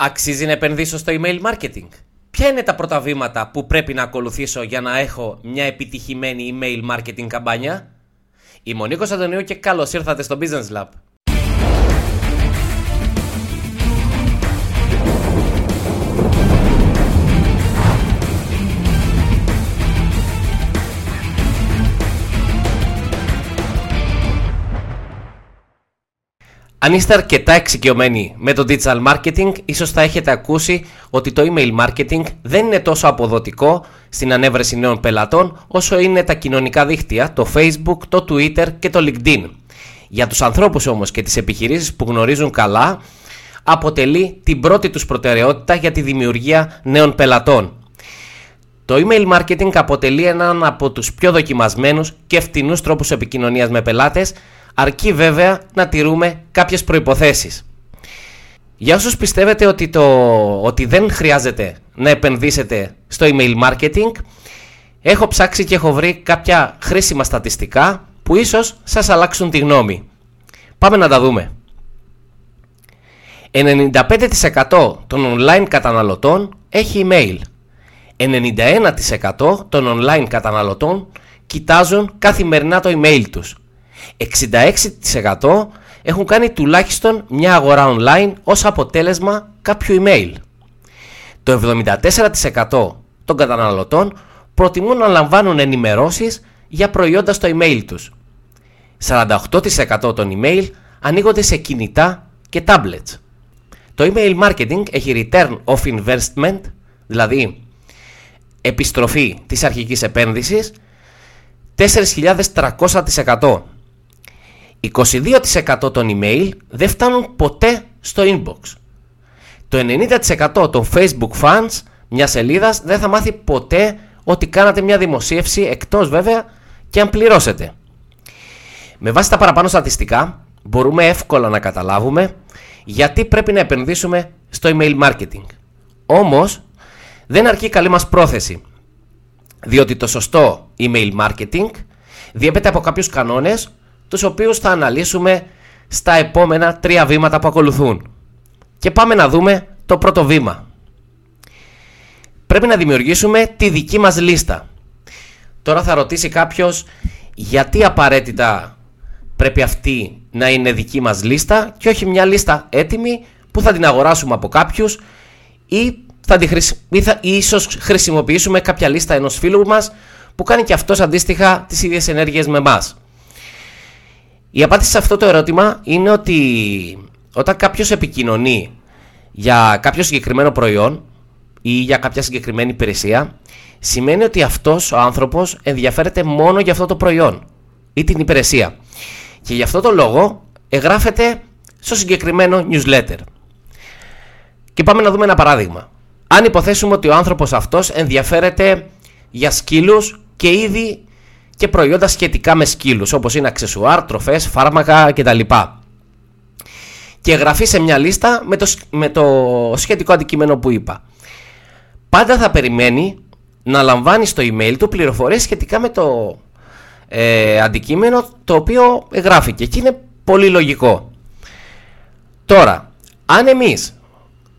Αξίζει να επενδύσω στο email marketing; Ποια είναι τα πρώτα βήματα που πρέπει να ακολουθήσω για να έχω μια επιτυχημένη email marketing καμπάνια; Είμαι ο Νίκος Αντωνίου και καλώς ήρθατε στο Business Lab. Αν είστε αρκετά εξοικειωμένοι με το digital marketing, ίσως θα έχετε ακούσει ότι το email marketing δεν είναι τόσο αποδοτικό στην ανέβρεση νέων πελατών όσο είναι τα κοινωνικά δίκτυα, το Facebook, το Twitter και το LinkedIn. Για τους ανθρώπους όμως και τις επιχειρήσεις που γνωρίζουν καλά, αποτελεί την πρώτη τους προτεραιότητα για τη δημιουργία νέων πελατών. Το email marketing αποτελεί έναν από τους πιο δοκιμασμένους και φτηνούς τρόπους επικοινωνίας με πελάτες αρκεί βέβαια να τηρούμε κάποιες προϋποθέσεις. Για όσους πιστεύετε ότι, το, ότι δεν χρειάζεται να επενδύσετε στο email marketing, έχω ψάξει και έχω βρει κάποια χρήσιμα στατιστικά που ίσως σας αλλάξουν τη γνώμη. Πάμε να τα δούμε. 95% των online καταναλωτών έχει email. 91% των online καταναλωτών κοιτάζουν καθημερινά το email τους 66% έχουν κάνει τουλάχιστον μια αγορά online ως αποτέλεσμα κάποιου email. Το 74% των καταναλωτών προτιμούν να λαμβάνουν ενημερώσεις για προϊόντα στο email τους. 48% των email ανοίγονται σε κινητά και tablets. Το email marketing έχει return of investment, δηλαδή επιστροφή της αρχικής επένδυσης, 4.300%. 22% των email δεν φτάνουν ποτέ στο inbox. Το 90% των Facebook fans μιας σελίδας δεν θα μάθει ποτέ ότι κάνατε μια δημοσίευση εκτός βέβαια και αν πληρώσετε. Με βάση τα παραπάνω στατιστικά μπορούμε εύκολα να καταλάβουμε γιατί πρέπει να επενδύσουμε στο email marketing. Όμως δεν αρκεί η καλή μας πρόθεση διότι το σωστό email marketing διέπεται από κάποιους κανόνες τους οποίους θα αναλύσουμε στα επόμενα τρία βήματα που ακολουθούν. Και πάμε να δούμε το πρώτο βήμα. Πρέπει να δημιουργήσουμε τη δική μας λίστα. Τώρα θα ρωτήσει κάποιος γιατί απαραίτητα πρέπει αυτή να είναι δική μας λίστα και όχι μια λίστα έτοιμη που θα την αγοράσουμε από κάποιους ή θα, τη ή θα ίσως χρησιμοποιήσουμε κάποια λίστα ενός φίλου μας που κάνει και αυτός αντίστοιχα τις ίδιες ενέργειες με εμάς. Η απάντηση σε αυτό το ερώτημα είναι ότι όταν κάποιος επικοινωνεί για κάποιο συγκεκριμένο προϊόν ή για κάποια συγκεκριμένη υπηρεσία, σημαίνει ότι αυτός ο άνθρωπος ενδιαφέρεται μόνο για αυτό το προϊόν ή την υπηρεσία. Και γι' αυτό το λόγο εγγράφεται στο συγκεκριμένο newsletter. Και πάμε να δούμε ένα παράδειγμα. Αν υποθέσουμε ότι ο άνθρωπος αυτός ενδιαφέρεται για σκύλους και ήδη και προϊόντα σχετικά με σκύλους όπως είναι αξεσουάρ, τροφές, φάρμακα κτλ. Και εγγραφεί σε μια λίστα με το, με το σχετικό αντικείμενο που είπα. Πάντα θα περιμένει να λαμβάνει στο email του πληροφορίες σχετικά με το ε, αντικείμενο το οποίο εγγράφηκε και είναι πολύ λογικό. Τώρα, αν εμείς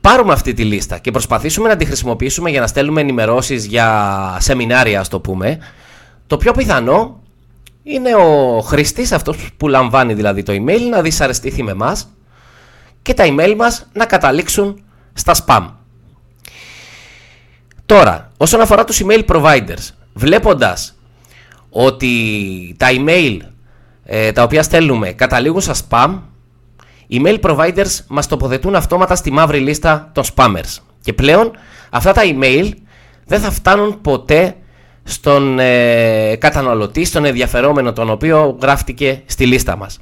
πάρουμε αυτή τη λίστα και προσπαθήσουμε να τη χρησιμοποιήσουμε για να στέλνουμε ενημερώσεις για σεμινάρια, ας το πούμε, το πιο πιθανό είναι ο χρηστής, αυτός που λαμβάνει δηλαδή το email, να δυσαρεστήθει με εμάς και τα email μας να καταλήξουν στα spam. Τώρα, όσον αφορά τους email providers, βλέποντας ότι τα email ε, τα οποία στέλνουμε καταλήγουν στα spam, email providers μας τοποθετούν αυτόματα στη μαύρη λίστα των spammers. Και πλέον αυτά τα email δεν θα φτάνουν ποτέ στον ε, καταναλωτή, στον ενδιαφερόμενο τον οποίο γράφτηκε στη λίστα μας.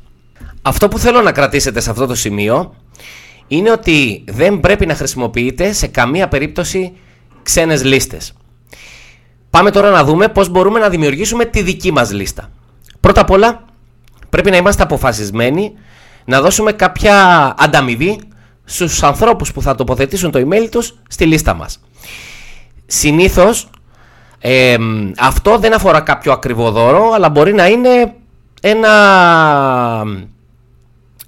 Αυτό που θέλω να κρατήσετε σε αυτό το σημείο είναι ότι δεν πρέπει να χρησιμοποιείτε σε καμία περίπτωση ξένες λίστες. Πάμε τώρα να δούμε πώς μπορούμε να δημιουργήσουμε τη δική μας λίστα. Πρώτα απ' όλα πρέπει να είμαστε αποφασισμένοι να δώσουμε κάποια ανταμοιβή στους ανθρώπους που θα τοποθετήσουν το email τους στη λίστα μας. Συνήθως αυτό δεν αφορά κάποιο ακριβό δώρο, αλλά μπορεί να είναι ένα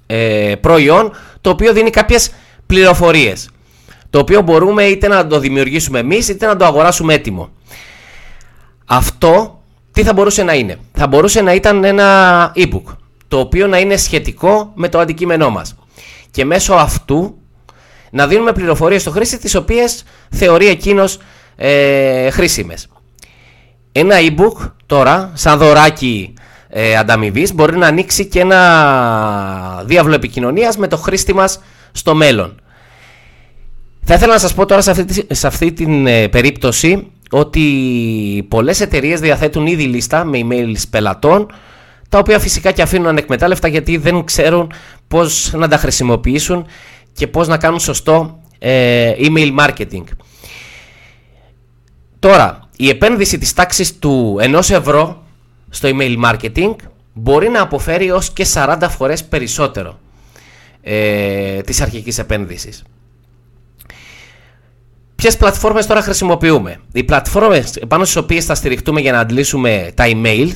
ε, προϊόν το οποίο δίνει κάποιες πληροφορίες. το οποίο μπορούμε είτε να το δημιουργήσουμε εμείς είτε να το αγοράσουμε έτοιμο. Αυτό τι θα μπορούσε να είναι; Θα μπορούσε να ήταν ένα e-book, το οποίο να είναι σχετικό με το αντικείμενό μας. Και μέσω αυτού να δίνουμε πληροφορίες στο χρήστη τις οποίες θεωρεί εκείνος ε, χρήσιμες. Ένα e-book τώρα, σαν δωράκι ε, ανταμοιβής, μπορεί να ανοίξει και ένα διάβλο επικοινωνίας με το χρήστη μας στο μέλλον. Θα ήθελα να σας πω τώρα σε αυτή, σε αυτή την ε, περίπτωση ότι πολλές εταιρείες διαθέτουν ήδη λίστα με email πελατών τα οποία φυσικά και αφήνουν ανεκμετάλλευτα γιατί δεν ξέρουν πώς να τα χρησιμοποιήσουν και πώς να κάνουν σωστό ε, email marketing. Τώρα, η επένδυση της τάξης του 1 ευρώ στο email marketing μπορεί να αποφέρει ως και 40 φορές περισσότερο ε, της αρχικής επένδυσης. Ποιες πλατφόρμες τώρα χρησιμοποιούμε; Οι πλατφόρμες πάνω στις οποίες θα στηριχτούμε για να αντλήσουμε τα email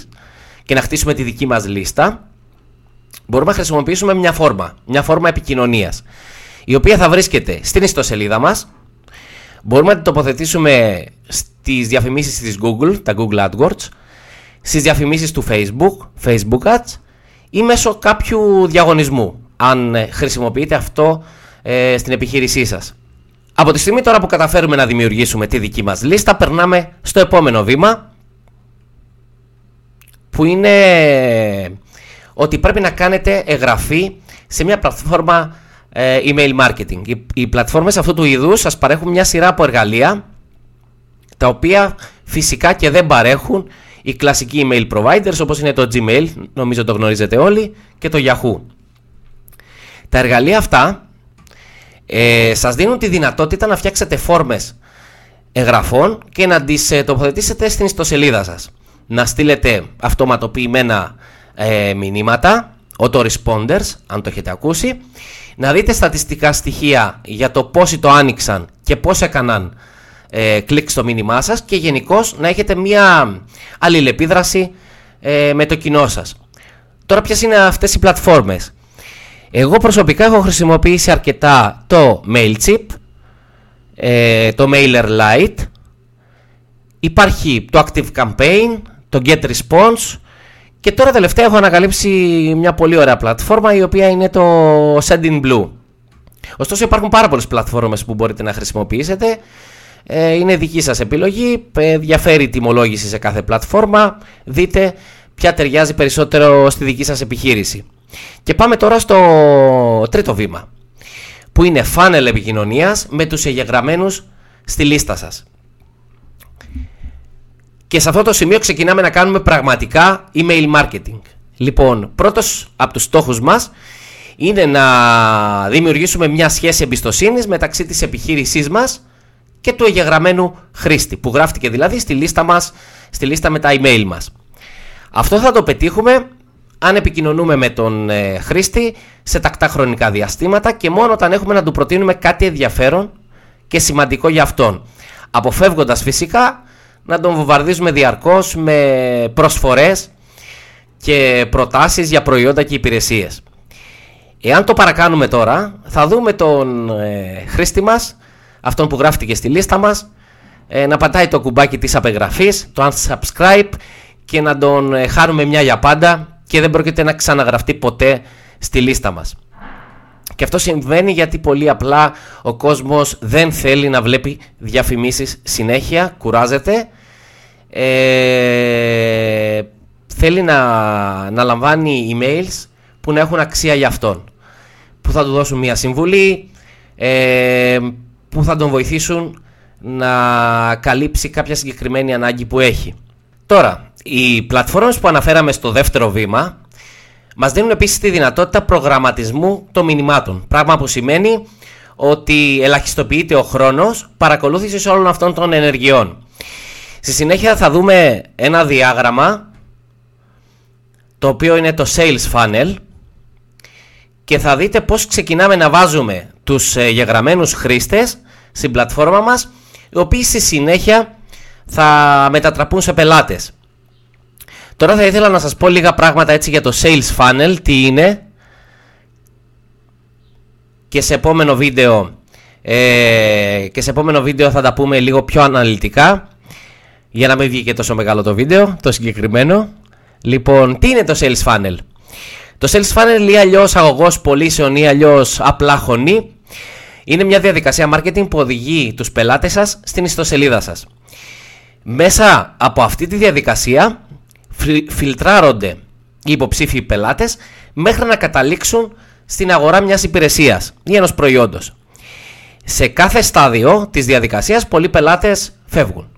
και να χτίσουμε τη δική μας λίστα μπορούμε να χρησιμοποιήσουμε μια φόρμα, μια φόρμα επικοινωνίας η οποία θα βρίσκεται στην ιστοσελίδα μας μπορούμε να την τοποθετήσουμε στις διαφημίσεις της Google, τα Google AdWords στις διαφημίσεις του Facebook, Facebook Ads ή μέσω κάποιου διαγωνισμού αν χρησιμοποιείτε αυτό ε, στην επιχείρησή σας. Από τη στιγμή τώρα που καταφέρουμε να δημιουργήσουμε τη δική μας λίστα περνάμε στο επόμενο βήμα που είναι ότι πρέπει να κάνετε εγγραφή σε μια πλατφόρμα ε, email marketing. Οι, οι πλατφόρμες αυτού του είδους σας παρέχουν μια σειρά από εργαλεία τα οποία φυσικά και δεν παρέχουν οι κλασικοί email providers όπως είναι το Gmail, νομίζω το γνωρίζετε όλοι, και το Yahoo. Τα εργαλεία αυτά ε, σας δίνουν τη δυνατότητα να φτιάξετε φόρμες εγγραφών και να τις ε, τοποθετήσετε στην ιστοσελίδα σας. Να στείλετε αυτοματοποιημένα ε, μηνύματα, autoresponders, αν το έχετε ακούσει, να δείτε στατιστικά στοιχεία για το πόσοι το άνοιξαν και πώς έκαναν ε, κλικ στο μήνυμά σας και γενικώ να έχετε μια αλληλεπίδραση ε, με το κοινό σας. Τώρα ποιες είναι αυτές οι πλατφόρμες; Εγώ προσωπικά έχω χρησιμοποιήσει αρκετά το MailChimp, ε, το MailerLite, υπάρχει το Active Campaign, το GetResponse και τώρα τελευταία έχω ανακαλύψει μια πολύ ωραία πλατφόρμα η οποία είναι το Sendinblue. Ωστόσο υπάρχουν πάρα πολλές πλατφόρμες που μπορείτε να χρησιμοποιήσετε. Ε, είναι δική σας επιλογή, ε, διαφέρει η τιμολόγηση σε κάθε πλατφόρμα. Δείτε ποια ταιριάζει περισσότερο στη δική σας επιχείρηση. Και πάμε τώρα στο τρίτο βήμα, που είναι funnel επικοινωνίας με τους εγγεγραμμένους στη λίστα σας. Και σε αυτό το σημείο ξεκινάμε να κάνουμε πραγματικά email marketing. Λοιπόν, πρώτος από τους στόχους μας είναι να δημιουργήσουμε μια σχέση εμπιστοσύνης μεταξύ της επιχείρησής μας και του εγγεγραμμένου χρήστη, που γράφτηκε δηλαδή στη λίστα μας, στη λίστα με τα email μας. Αυτό θα το πετύχουμε αν επικοινωνούμε με τον ε, χρήστη σε τακτά χρονικά διαστήματα και μόνο όταν έχουμε να του προτείνουμε κάτι ενδιαφέρον και σημαντικό για αυτόν. Αποφεύγοντας φυσικά να τον βομβαρδίζουμε διαρκώς με προσφορές και προτάσεις για προϊόντα και υπηρεσίες. Εάν το παρακάνουμε τώρα, θα δούμε τον ε, χρήστη μας, αυτόν που γράφτηκε στη λίστα μας, ε, να πατάει το κουμπάκι της απεγγραφής, το unsubscribe και να τον ε, χάρουμε μια για πάντα και δεν πρόκειται να ξαναγραφτεί ποτέ στη λίστα μας. Και αυτό συμβαίνει γιατί πολύ απλά ο κόσμος δεν θέλει να βλέπει διαφημίσεις συνέχεια, κουράζεται, ε, θέλει να, να λαμβάνει emails που να έχουν αξία για αυτόν, που θα του δώσουν μια συμβουλή, ε, που θα τον βοηθήσουν να καλύψει κάποια συγκεκριμένη ανάγκη που έχει. Τώρα, οι πλατφόρμες που αναφέραμε στο δεύτερο βήμα μας δίνουν επίσης τη δυνατότητα προγραμματισμού των μηνυμάτων. Πράγμα που σημαίνει ότι ελαχιστοποιείται ο χρόνος παρακολούθησης όλων αυτών των ενεργειών. Στη συνέχεια θα δούμε ένα διάγραμμα το οποίο είναι το Sales Funnel και θα δείτε πώς ξεκινάμε να βάζουμε τους ε, γεγραμμένους χρήστες στην πλατφόρμα μας οι οποίοι στη συνέχεια θα μετατραπούν σε πελάτες. Τώρα θα ήθελα να σας πω λίγα πράγματα έτσι για το Sales Funnel, τι είναι και σε επόμενο βίντεο ε, και σε επόμενο βίντεο θα τα πούμε λίγο πιο αναλυτικά για να μην βγει και τόσο μεγάλο το βίντεο, το συγκεκριμένο. Λοιπόν, τι είναι το Sales Funnel; Το Sales Funnel ή αλλιώς αγωγός πωλήσεων ή αλλιώς απλά χωνή είναι μια διαδικασία marketing που οδηγεί τους πελάτες σας στην ιστοσελίδα σας. Μέσα από αυτή τη διαδικασία φιλτράρονται οι υποψήφιοι πελάτες μέχρι να καταλήξουν στην αγορά μιας υπηρεσίας ή ενός προϊόντος. Σε κάθε στάδιο της διαδικασίας πολλοί πελάτες φεύγουν.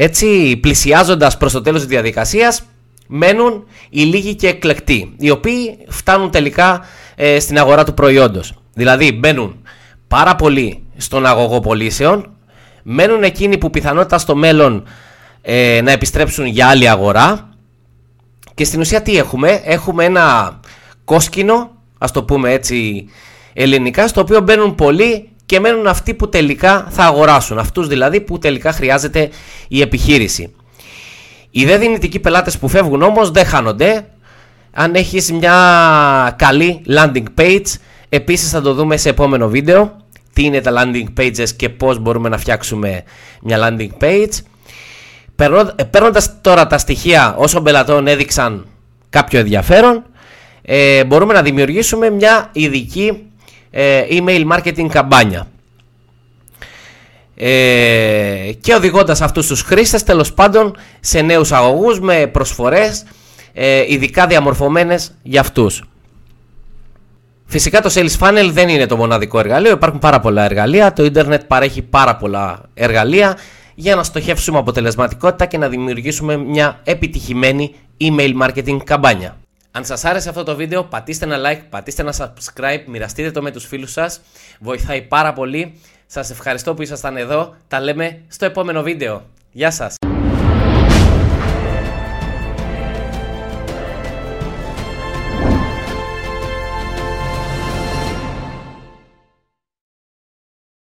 Έτσι πλησιάζοντας προς το τέλος της διαδικασίας μένουν οι λίγοι και εκλεκτοί οι οποίοι φτάνουν τελικά ε, στην αγορά του προϊόντος. Δηλαδή μπαίνουν πάρα πολύ στον αγωγό πωλήσεων, μένουν εκείνοι που πιθανότητα στο μέλλον ε, να επιστρέψουν για άλλη αγορά και στην ουσία τι έχουμε, έχουμε ένα κόσκινο, ας το πούμε έτσι ελληνικά, στο οποίο μπαίνουν πολλοί και μένουν αυτοί που τελικά θα αγοράσουν, αυτούς δηλαδή που τελικά χρειάζεται η επιχείρηση. Οι δε δυνητικοί πελάτες που φεύγουν όμως δεν χάνονται, αν έχεις μια καλή landing page Επίσης θα το δούμε σε επόμενο βίντεο τι είναι τα landing pages και πώς μπορούμε να φτιάξουμε μια landing page. Ε, παίρνοντας τώρα τα στοιχεία όσων πελατών έδειξαν κάποιο ενδιαφέρον ε, μπορούμε να δημιουργήσουμε μια ειδική ε, email marketing καμπάνια ε, και οδηγώντας αυτούς τους χρήστες τέλος πάντων σε νέους αγωγούς με προσφορές ε, ειδικά διαμορφωμένες για αυτούς. Φυσικά το Sales Funnel δεν είναι το μοναδικό εργαλείο, υπάρχουν πάρα πολλά εργαλεία. Το ίντερνετ παρέχει πάρα πολλά εργαλεία για να στοχεύσουμε αποτελεσματικότητα και να δημιουργήσουμε μια επιτυχημένη email marketing καμπάνια. Αν σας άρεσε αυτό το βίντεο, πατήστε ένα like, πατήστε ένα subscribe, μοιραστείτε το με τους φίλους σας. Βοηθάει πάρα πολύ. Σας ευχαριστώ που ήσασταν εδώ. Τα λέμε στο επόμενο βίντεο. Γεια σας!